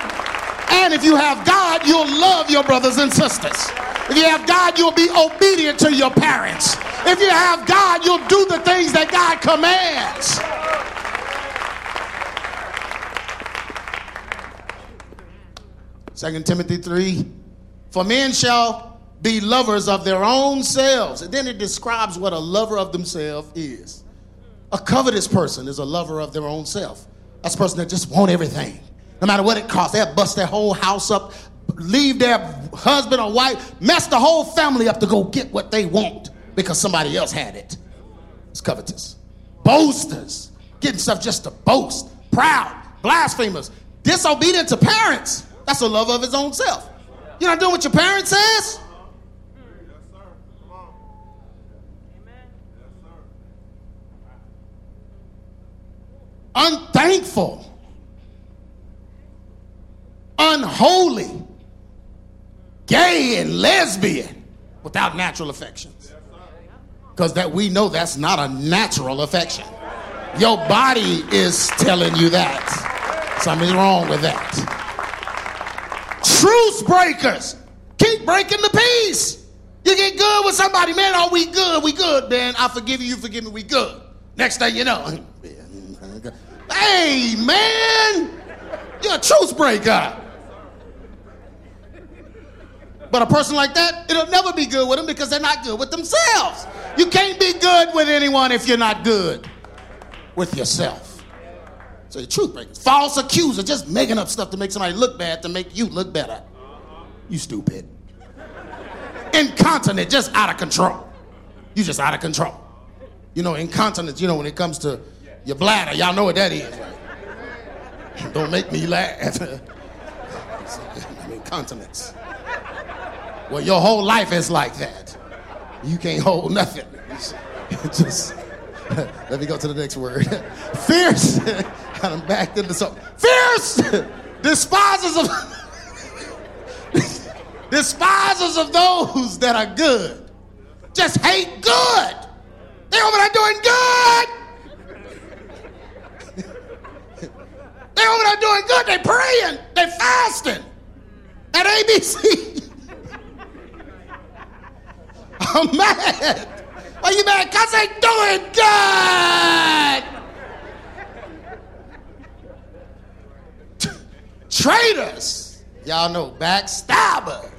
And if you have God, you'll love your brothers and sisters. If you have God, you'll be obedient to your parents. If you have God, you'll do the things that God commands. Second Timothy 3 For men shall be lovers of their own selves. And then it describes what a lover of themselves is. A covetous person is a lover of their own self. That's a person that just want everything. No matter what it costs, they'll bust their whole house up, leave their husband or wife, mess the whole family up to go get what they want because somebody else had it. It's covetous. Boasters, getting stuff just to boast. Proud, blasphemers, disobedient to parents. That's a love of his own self. You're not doing what your parents says? Unthankful, unholy, gay and lesbian without natural affections. Because that we know that's not a natural affection. Your body is telling you that. Something's wrong with that truce breakers. Keep breaking the peace. You get good with somebody, man. Are we good? We good, man. I forgive you. You forgive me. We good. Next thing you know, hey, man, you're a truth breaker. But a person like that, it'll never be good with them because they're not good with themselves. You can't be good with anyone if you're not good with yourself. So the truth breakers. False accuser, just making up stuff to make somebody look bad to make you look better. You stupid. Incontinent, just out of control. You just out of control. You know, incontinence, you know, when it comes to your bladder, y'all know what that is, right? Don't make me laugh. incontinence. Well, your whole life is like that. You can't hold nothing. just let me go to the next word. Fierce of backed into something. Fierce despisers of despisers of those that are good. Just hate good. They over there doing good. They over there doing good. They praying. They fasting. At ABC. I'm mad. Are you mad? Because they doing good. traitors. Y'all know, backstabbers.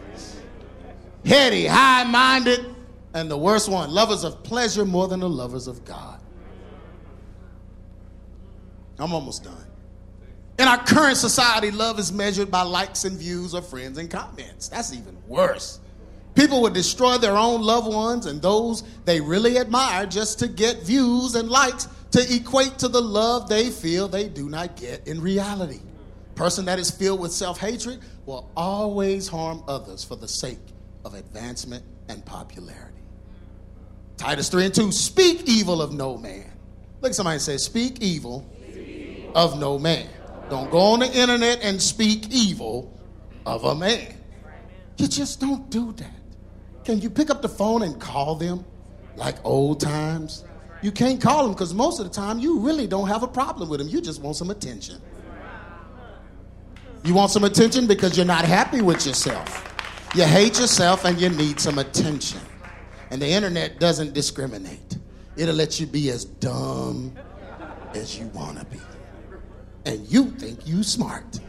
Heady, high minded, and the worst one, lovers of pleasure more than the lovers of God. I'm almost done. In our current society, love is measured by likes and views of friends and comments. That's even worse. People would destroy their own loved ones and those they really admire just to get views and likes to equate to the love they feel they do not get in reality. Person that is filled with self hatred will always harm others for the sake of advancement and popularity. Titus 3 and 2 speak evil of no man. Look somebody say, speak evil, of no man. Don't go on the internet and speak evil of a man. You just don't do that. Can you pick up the phone and call them like old times? You can't call them because most of the time you really don't have a problem with them. You just want some attention. You want some attention because you're not happy with yourself. You hate yourself and you need some attention. And the internet doesn't discriminate, it'll let you be as dumb as you want to be. And you think you smart.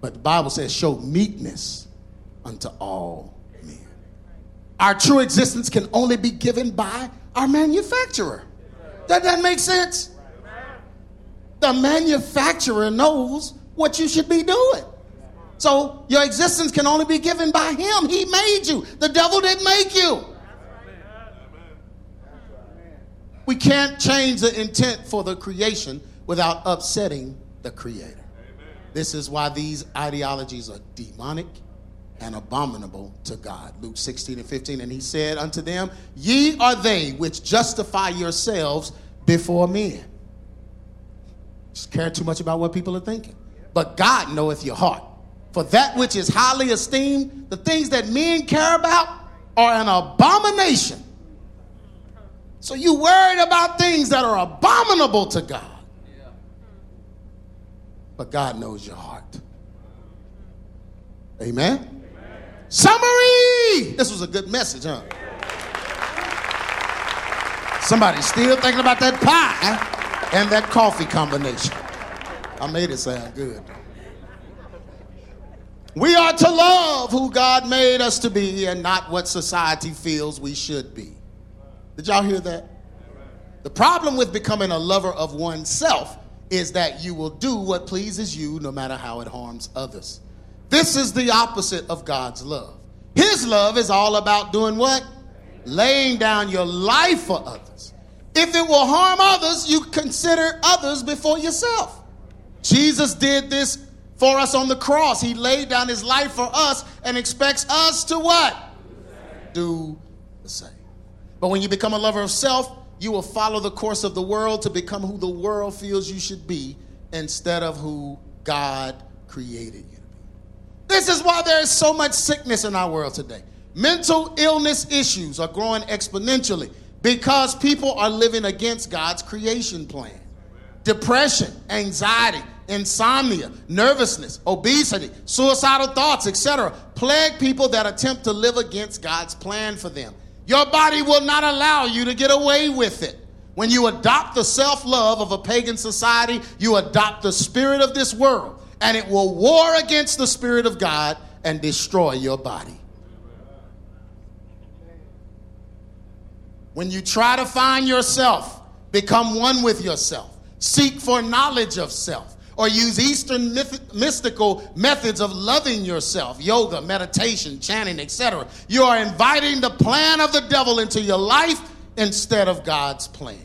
But the Bible says, show meekness unto all men. Our true existence can only be given by our manufacturer. Does that make sense? The manufacturer knows what you should be doing. So your existence can only be given by him. He made you. The devil didn't make you. We can't change the intent for the creation without upsetting the creator. This is why these ideologies are demonic and abominable to God. Luke 16 and 15. And he said unto them, Ye are they which justify yourselves before men. Just care too much about what people are thinking. But God knoweth your heart. For that which is highly esteemed, the things that men care about, are an abomination. So you worried about things that are abominable to God. But God knows your heart. Amen? Amen. Summary! This was a good message, huh? Somebody still thinking about that pie and that coffee combination. I made it sound good. We are to love who God made us to be and not what society feels we should be. Did y'all hear that? The problem with becoming a lover of oneself is that you will do what pleases you no matter how it harms others. This is the opposite of God's love. His love is all about doing what? Laying down your life for others. If it will harm others, you consider others before yourself. Jesus did this for us on the cross. He laid down his life for us and expects us to what? Do the same. But when you become a lover of self, you will follow the course of the world to become who the world feels you should be instead of who God created you to be. This is why there is so much sickness in our world today. Mental illness issues are growing exponentially because people are living against God's creation plan. Depression, anxiety, insomnia, nervousness, obesity, suicidal thoughts, etc., plague people that attempt to live against God's plan for them. Your body will not allow you to get away with it. When you adopt the self love of a pagan society, you adopt the spirit of this world, and it will war against the spirit of God and destroy your body. When you try to find yourself, become one with yourself, seek for knowledge of self, or use Eastern myth- mystical methods of loving yourself, yoga, meditation, chanting, etc. You are inviting the plan of the devil into your life instead of God's plan.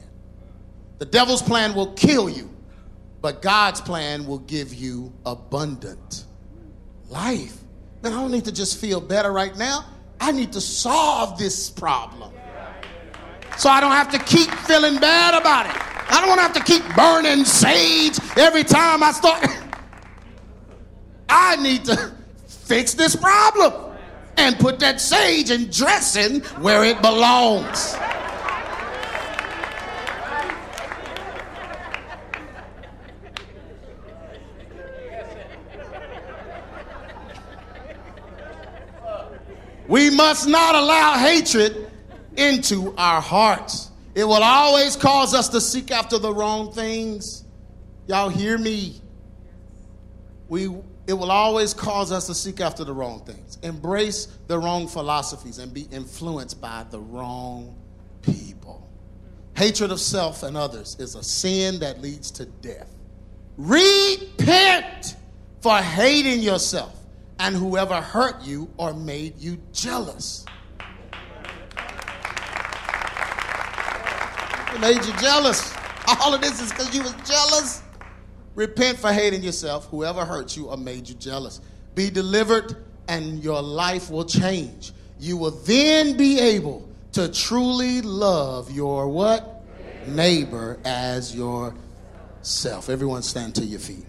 The devil's plan will kill you, but God's plan will give you abundant life. Man, I don't need to just feel better right now. I need to solve this problem. So I don't have to keep feeling bad about it. I don't want to have to keep burning sage every time I start. I need to fix this problem and put that sage and dressing where it belongs. We must not allow hatred into our hearts. It will always cause us to seek after the wrong things. Y'all hear me? We, it will always cause us to seek after the wrong things, embrace the wrong philosophies, and be influenced by the wrong people. Hatred of self and others is a sin that leads to death. Repent for hating yourself and whoever hurt you or made you jealous. Made you jealous. All of this is because you was jealous. Repent for hating yourself, whoever hurt you or made you jealous. Be delivered, and your life will change. You will then be able to truly love your what? Neighbor as yourself. Everyone stand to your feet.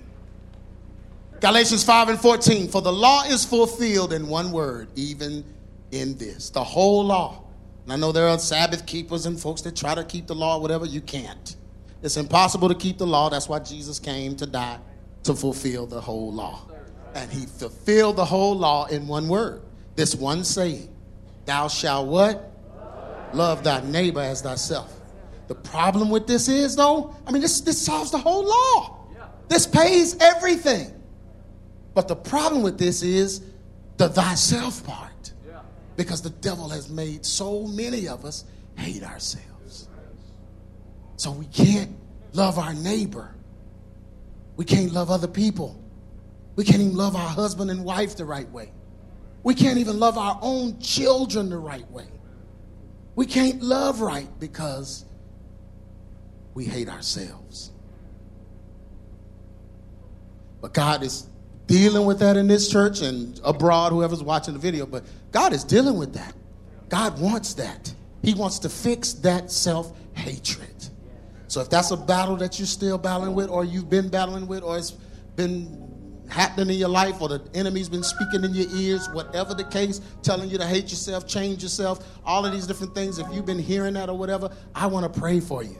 Galatians 5 and 14. For the law is fulfilled in one word, even in this. The whole law. And I know there are Sabbath keepers and folks that try to keep the law, whatever. You can't. It's impossible to keep the law. That's why Jesus came to die, to fulfill the whole law. And he fulfilled the whole law in one word. This one saying, Thou shalt what? Love thy neighbor as thyself. The problem with this is, though, I mean, this, this solves the whole law. This pays everything. But the problem with this is the thyself part. Because the devil has made so many of us hate ourselves. So we can't love our neighbor. We can't love other people. We can't even love our husband and wife the right way. We can't even love our own children the right way. We can't love right because we hate ourselves. But God is dealing with that in this church and abroad, whoever's watching the video. But God is dealing with that. God wants that. He wants to fix that self hatred. So if that's a battle that you're still battling with, or you've been battling with, or it's been happening in your life, or the enemy's been speaking in your ears, whatever the case, telling you to hate yourself, change yourself, all of these different things, if you've been hearing that or whatever, I want to pray for you.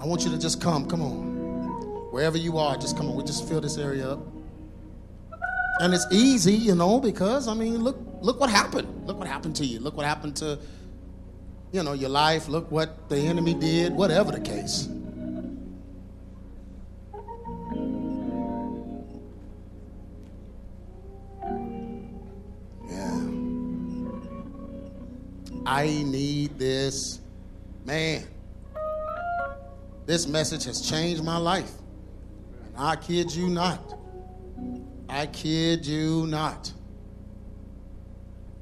I want you to just come. Come on. Wherever you are, just come on. We just fill this area up. And it's easy, you know, because I mean, look look what happened. Look what happened to you. Look what happened to you know, your life. Look what the enemy did, whatever the case. Yeah. I need this man. This message has changed my life. And I kid you not. I kid you not.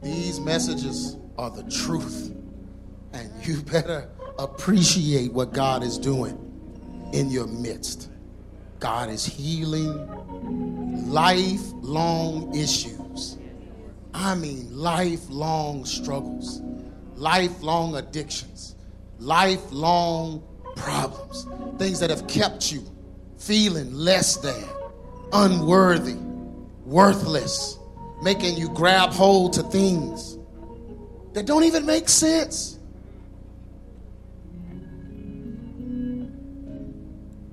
These messages are the truth. And you better appreciate what God is doing in your midst. God is healing lifelong issues. I mean, lifelong struggles, lifelong addictions, lifelong problems, things that have kept you feeling less than, unworthy, worthless, making you grab hold to things that don't even make sense.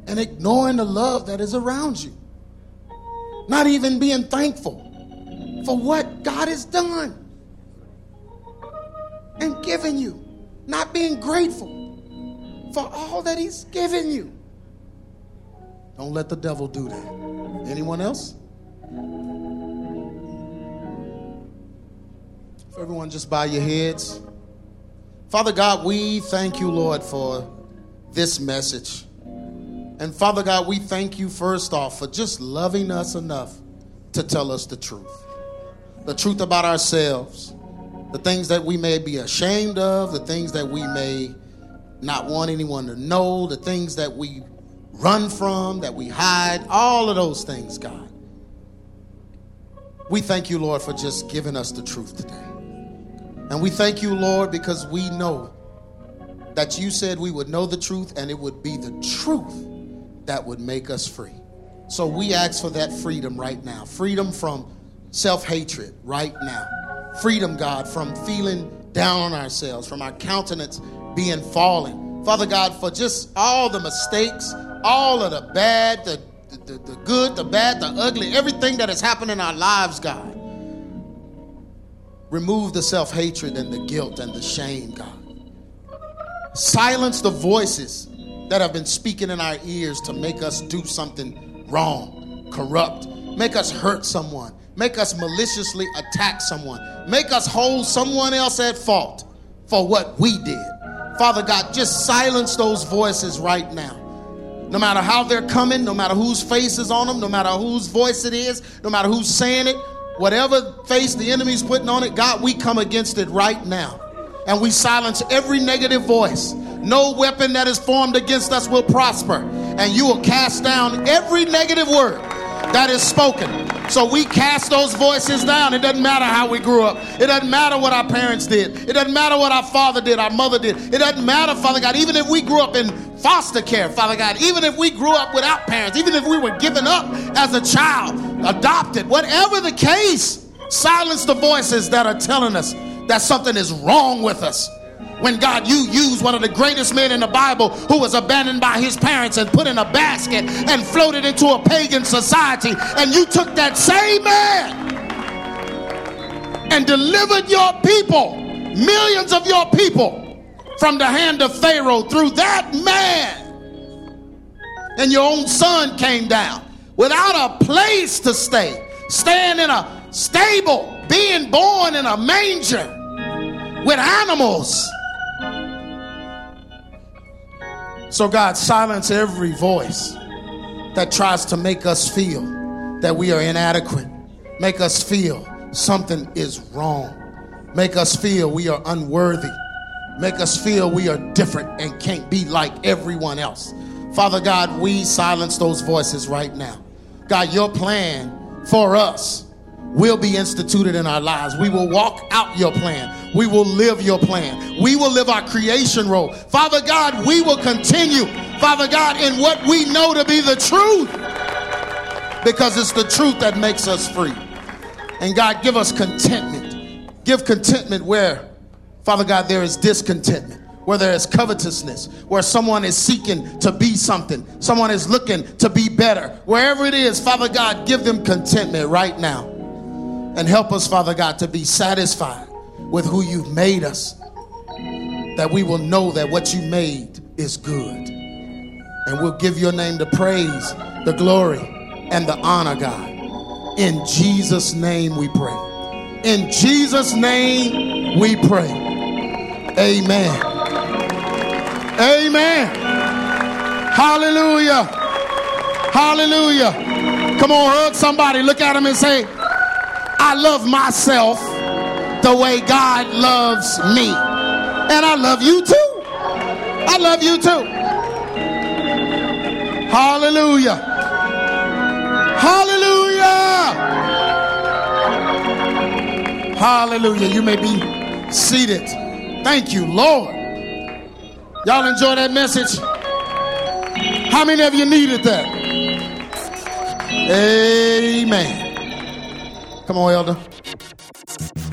And ignoring the love that is around you. Not even being thankful for what God has done and given you. Not being grateful for all that He's given you. Don't let the devil do that. Anyone else? If everyone just bow your heads. Father God, we thank you, Lord, for this message. And Father God, we thank you first off for just loving us enough to tell us the truth. The truth about ourselves, the things that we may be ashamed of, the things that we may not want anyone to know, the things that we run from, that we hide, all of those things, God. We thank you, Lord, for just giving us the truth today. And we thank you, Lord, because we know that you said we would know the truth and it would be the truth that would make us free. So we ask for that freedom right now freedom from self hatred right now. Freedom, God, from feeling down on ourselves, from our countenance being fallen. Father God, for just all the mistakes, all of the bad, the, the, the good, the bad, the ugly, everything that has happened in our lives, God. Remove the self hatred and the guilt and the shame, God. Silence the voices that have been speaking in our ears to make us do something wrong, corrupt, make us hurt someone, make us maliciously attack someone, make us hold someone else at fault for what we did. Father God, just silence those voices right now. No matter how they're coming, no matter whose face is on them, no matter whose voice it is, no matter who's saying it, Whatever face the enemy's putting on it, God, we come against it right now. And we silence every negative voice. No weapon that is formed against us will prosper. and you will cast down every negative word that is spoken. So we cast those voices down. It doesn't matter how we grew up. It doesn't matter what our parents did. It doesn't matter what our father did, our mother did. It doesn't matter, Father God, even if we grew up in foster care, Father God, even if we grew up without parents, even if we were given up as a child, adopted, whatever the case, silence the voices that are telling us that something is wrong with us when God, you used one of the greatest men in the Bible who was abandoned by his parents and put in a basket and floated into a pagan society, and you took that same man and delivered your people, millions of your people, from the hand of Pharaoh through that man. And your own son came down without a place to stay, staying in a stable, being born in a manger with animals. So, God, silence every voice that tries to make us feel that we are inadequate, make us feel something is wrong, make us feel we are unworthy, make us feel we are different and can't be like everyone else. Father God, we silence those voices right now. God, your plan for us will be instituted in our lives. We will walk out your plan. We will live your plan. We will live our creation role. Father God, we will continue, Father God, in what we know to be the truth because it's the truth that makes us free. And God, give us contentment. Give contentment where, Father God, there is discontentment where there is covetousness, where someone is seeking to be something, someone is looking to be better. Wherever it is, Father God, give them contentment right now. And help us, Father God, to be satisfied with who you've made us. That we will know that what you made is good. And we'll give your name the praise, the glory, and the honor, God. In Jesus' name we pray. In Jesus' name we pray. Amen. Amen. Hallelujah. Hallelujah. Come on, hug somebody. Look at them and say, I love myself the way God loves me. And I love you too. I love you too. Hallelujah. Hallelujah. Hallelujah. You may be seated. Thank you, Lord. Y'all enjoy that message? How many of you needed that? Amen. Come on, Elder.